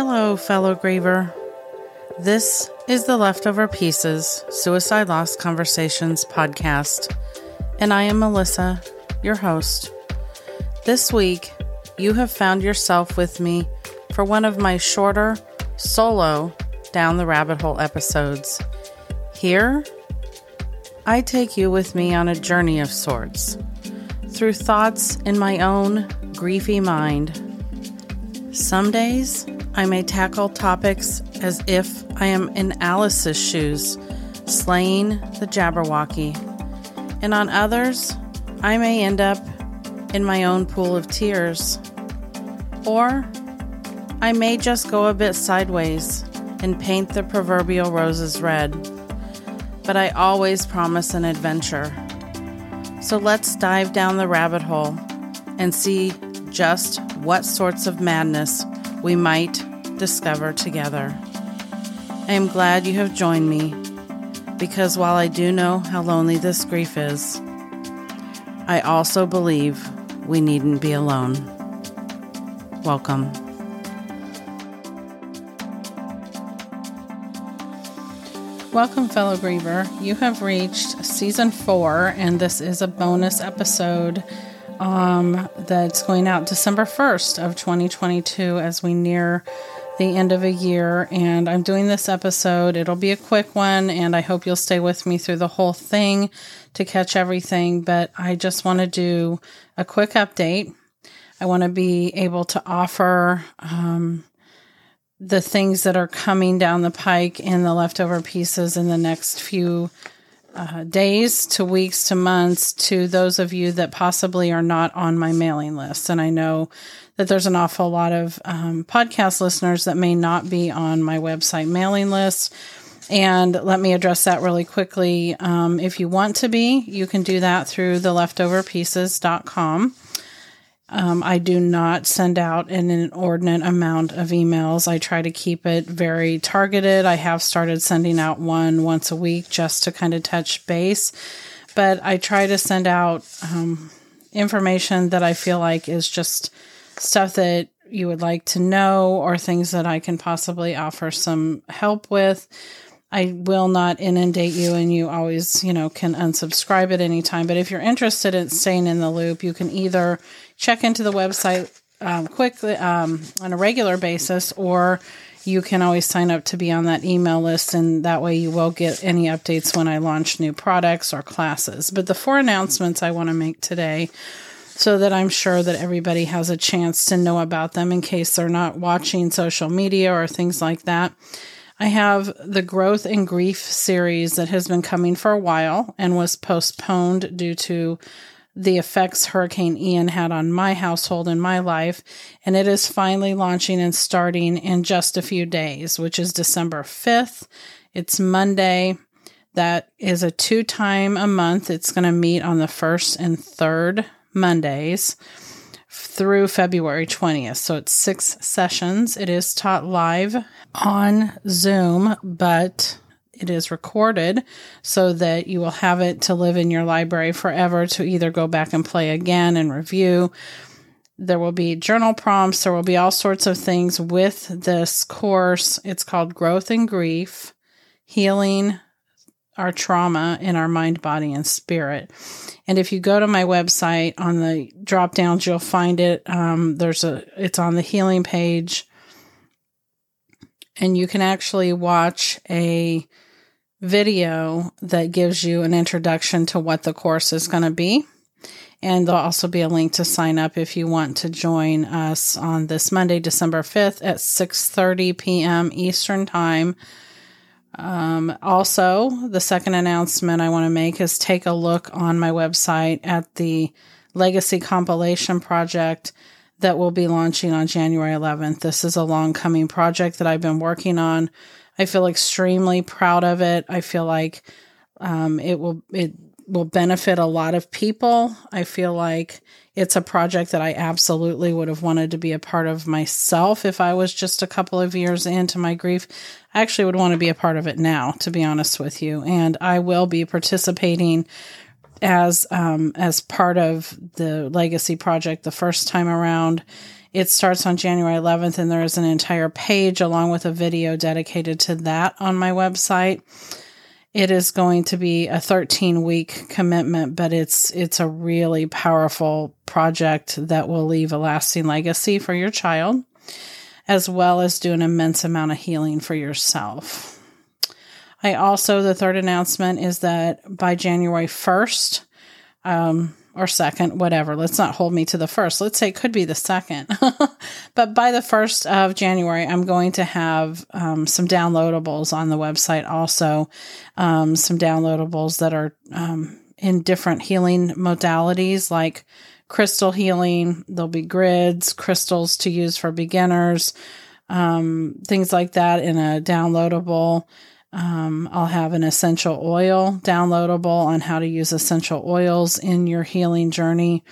Hello, fellow griever. This is the Leftover Pieces Suicide Loss Conversations podcast, and I am Melissa, your host. This week, you have found yourself with me for one of my shorter, solo Down the Rabbit Hole episodes. Here, I take you with me on a journey of sorts through thoughts in my own griefy mind. Some days, I may tackle topics as if I am in Alice's shoes, slaying the Jabberwocky. And on others, I may end up in my own pool of tears. Or I may just go a bit sideways and paint the proverbial roses red. But I always promise an adventure. So let's dive down the rabbit hole and see just what sorts of madness we might discover together. I am glad you have joined me because while I do know how lonely this grief is, I also believe we needn't be alone. Welcome. Welcome, fellow griever. You have reached season four, and this is a bonus episode um, that's going out December 1st of 2022 as we near the end of a year. And I'm doing this episode. It'll be a quick one, and I hope you'll stay with me through the whole thing to catch everything. But I just want to do a quick update. I want to be able to offer um, the things that are coming down the pike in the leftover pieces in the next few uh, days to weeks to months to those of you that possibly are not on my mailing list. And I know that there's an awful lot of um, podcast listeners that may not be on my website mailing list. And let me address that really quickly. Um, if you want to be, you can do that through the leftoverpieces.com. Um, I do not send out an inordinate amount of emails. I try to keep it very targeted. I have started sending out one once a week just to kind of touch base, but I try to send out um, information that I feel like is just stuff that you would like to know or things that I can possibly offer some help with. I will not inundate you and you always, you know, can unsubscribe at any time. But if you're interested in staying in the loop, you can either check into the website um, quickly um, on a regular basis or you can always sign up to be on that email list and that way you will get any updates when I launch new products or classes. But the four announcements I want to make today so that I'm sure that everybody has a chance to know about them in case they're not watching social media or things like that. I have the Growth in Grief series that has been coming for a while and was postponed due to the effects Hurricane Ian had on my household and my life. And it is finally launching and starting in just a few days, which is December 5th. It's Monday. That is a two time a month. It's going to meet on the first and third Mondays through February 20th. So it's six sessions. It is taught live on Zoom, but it is recorded so that you will have it to live in your library forever to either go back and play again and review. There will be journal prompts. There will be all sorts of things with this course. It's called Growth in Grief Healing Our Trauma in Our Mind, Body, and Spirit. And if you go to my website on the drop downs, you'll find it. Um, there's a, it's on the healing page and you can actually watch a video that gives you an introduction to what the course is going to be. And there'll also be a link to sign up if you want to join us on this Monday, December 5th at 6:30 p.m. Eastern Time. Um, also, the second announcement I want to make is take a look on my website at the Legacy Compilation Project that will be launching on January 11th. This is a long coming project that I've been working on. I feel extremely proud of it. I feel like um, it will it will benefit a lot of people. I feel like it's a project that I absolutely would have wanted to be a part of myself if I was just a couple of years into my grief. I actually would want to be a part of it now, to be honest with you. And I will be participating as um, as part of the legacy project the first time around It starts on January 11th, and there is an entire page along with a video dedicated to that on my website. It is going to be a 13 week commitment, but it's it's a really powerful project that will leave a lasting legacy for your child, as well as do an immense amount of healing for yourself. I also the third announcement is that by January 1st, um, or second, whatever. Let's not hold me to the first. Let's say it could be the second. but by the first of January, I'm going to have um, some downloadables on the website also. Um, some downloadables that are um, in different healing modalities like crystal healing. There'll be grids, crystals to use for beginners, um, things like that in a downloadable. Um, I'll have an essential oil downloadable on how to use essential oils in your healing journey.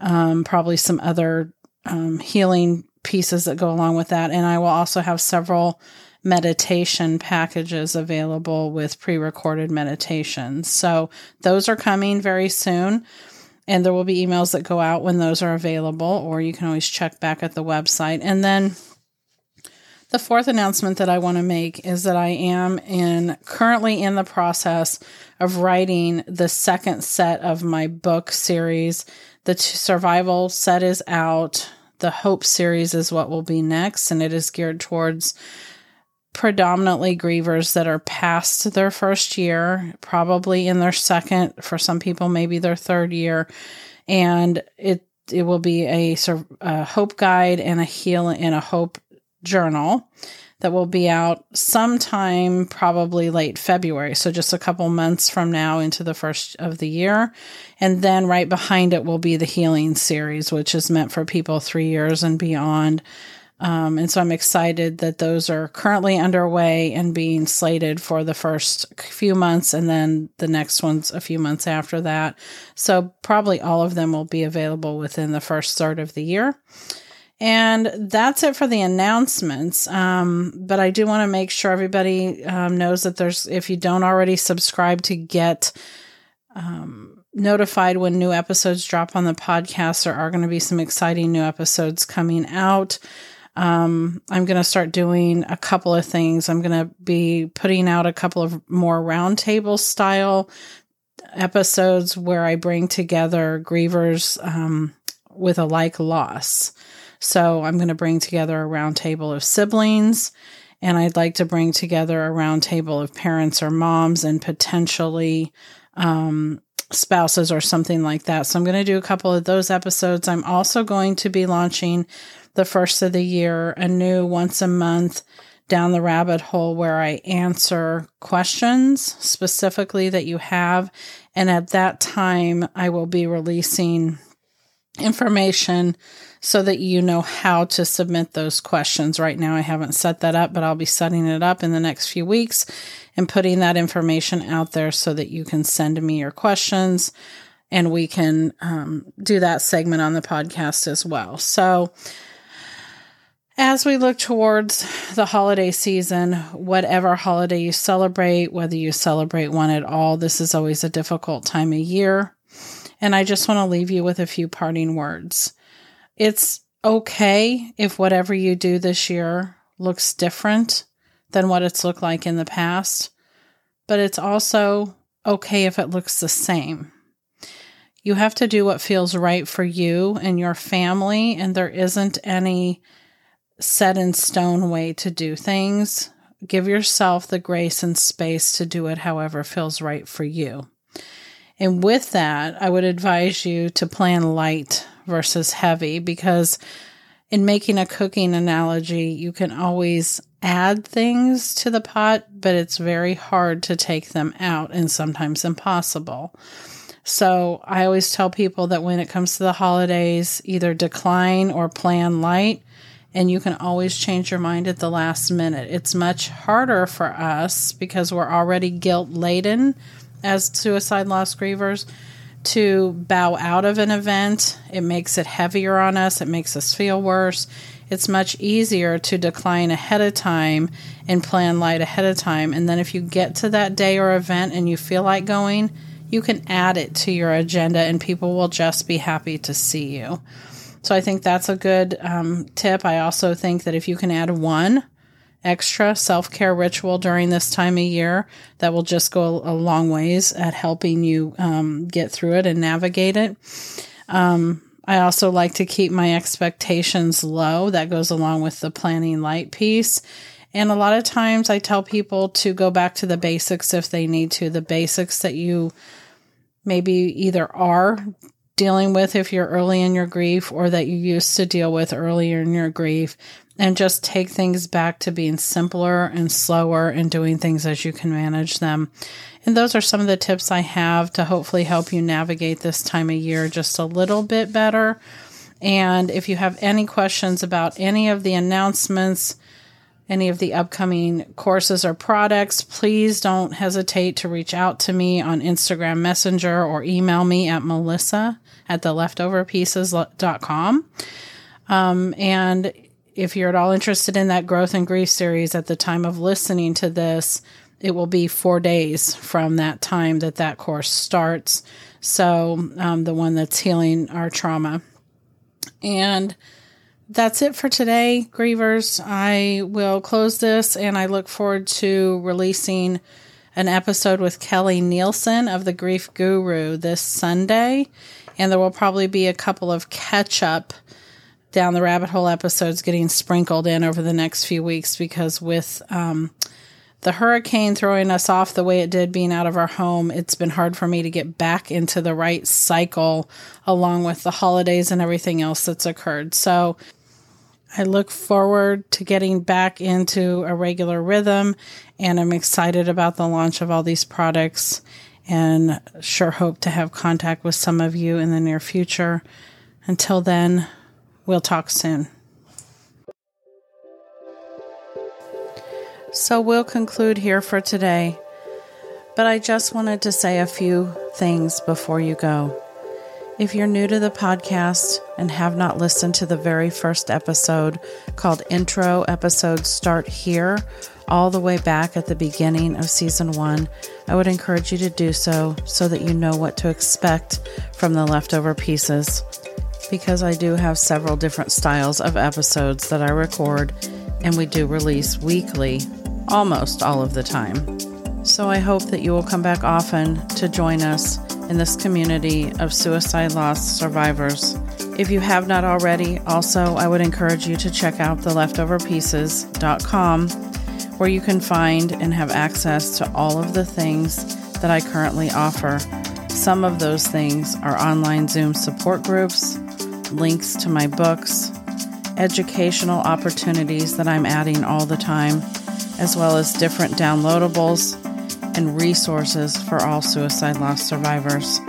Um, probably some other um, healing pieces that go along with that. And I will also have several meditation packages available with pre recorded meditations. So those are coming very soon. And there will be emails that go out when those are available, or you can always check back at the website. And then the fourth announcement that I want to make is that I am in currently in the process of writing the second set of my book series. The survival set is out. The hope series is what will be next, and it is geared towards predominantly grievers that are past their first year, probably in their second, for some people, maybe their third year. And it it will be a, a hope guide and a healing and a hope journal that will be out sometime probably late February. So just a couple months from now into the first of the year. And then right behind it will be the healing series, which is meant for people three years and beyond. Um, and so I'm excited that those are currently underway and being slated for the first few months and then the next ones a few months after that. So probably all of them will be available within the first third of the year. And that's it for the announcements. Um, but I do want to make sure everybody um, knows that there's, if you don't already subscribe to get um, notified when new episodes drop on the podcast, there are going to be some exciting new episodes coming out. Um, I'm going to start doing a couple of things. I'm going to be putting out a couple of more roundtable style episodes where I bring together grievers um, with a like loss. So I'm going to bring together a roundtable of siblings, and I'd like to bring together a roundtable of parents or moms and potentially um, spouses or something like that. So I'm going to do a couple of those episodes. I'm also going to be launching the first of the year a new once a month down the rabbit hole where I answer questions specifically that you have. And at that time, I will be releasing information so that you know how to submit those questions. Right now, I haven't set that up, but I'll be setting it up in the next few weeks and putting that information out there so that you can send me your questions and we can um, do that segment on the podcast as well. So, as we look towards the holiday season, whatever holiday you celebrate, whether you celebrate one at all, this is always a difficult time of year. And I just want to leave you with a few parting words. It's okay if whatever you do this year looks different than what it's looked like in the past, but it's also okay if it looks the same. You have to do what feels right for you and your family, and there isn't any set in stone way to do things. Give yourself the grace and space to do it however feels right for you. And with that, I would advise you to plan light versus heavy because in making a cooking analogy, you can always add things to the pot, but it's very hard to take them out and sometimes impossible. So I always tell people that when it comes to the holidays, either decline or plan light, and you can always change your mind at the last minute. It's much harder for us because we're already guilt laden as suicide loss grievers to bow out of an event. It makes it heavier on us, it makes us feel worse. It's much easier to decline ahead of time and plan light ahead of time. And then if you get to that day or event and you feel like going, you can add it to your agenda and people will just be happy to see you. So I think that's a good um, tip. I also think that if you can add one extra self care ritual during this time of year, that will just go a long ways at helping you um, get through it and navigate it. Um, I also like to keep my expectations low. That goes along with the planning light piece. And a lot of times I tell people to go back to the basics if they need to, the basics that you maybe either are dealing with if you're early in your grief or that you used to deal with earlier in your grief and just take things back to being simpler and slower and doing things as you can manage them. And those are some of the tips I have to hopefully help you navigate this time of year just a little bit better. And if you have any questions about any of the announcements, any of the upcoming courses or products, please don't hesitate to reach out to me on Instagram Messenger or email me at melissa at the leftoverpieces.com. Um, and if you're at all interested in that growth in grief series at the time of listening to this, it will be four days from that time that that course starts. So, um, the one that's healing our trauma. And that's it for today, grievers. I will close this and I look forward to releasing an episode with Kelly Nielsen of the Grief Guru this Sunday. And there will probably be a couple of catch up down the rabbit hole episodes getting sprinkled in over the next few weeks because with um, the hurricane throwing us off the way it did being out of our home, it's been hard for me to get back into the right cycle along with the holidays and everything else that's occurred. So I look forward to getting back into a regular rhythm and I'm excited about the launch of all these products and sure hope to have contact with some of you in the near future. Until then, we'll talk soon. So we'll conclude here for today. But I just wanted to say a few things before you go. If you're new to the podcast and have not listened to the very first episode called Intro Episodes Start Here, all the way back at the beginning of season one, I would encourage you to do so so that you know what to expect from the leftover pieces. Because I do have several different styles of episodes that I record and we do release weekly almost all of the time. So I hope that you will come back often to join us in this community of suicide loss survivors. If you have not already, also, I would encourage you to check out the leftoverpieces.com where you can find and have access to all of the things that I currently offer. Some of those things are online Zoom support groups, links to my books, educational opportunities that I'm adding all the time as well as different downloadables and resources for all suicide loss survivors.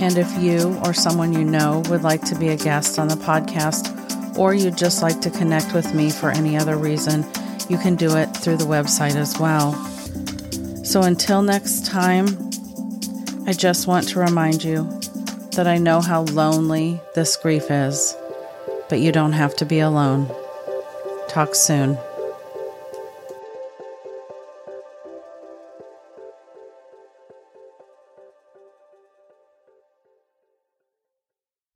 And if you or someone you know would like to be a guest on the podcast, or you'd just like to connect with me for any other reason, you can do it through the website as well. So until next time, I just want to remind you that I know how lonely this grief is, but you don't have to be alone. Talk soon.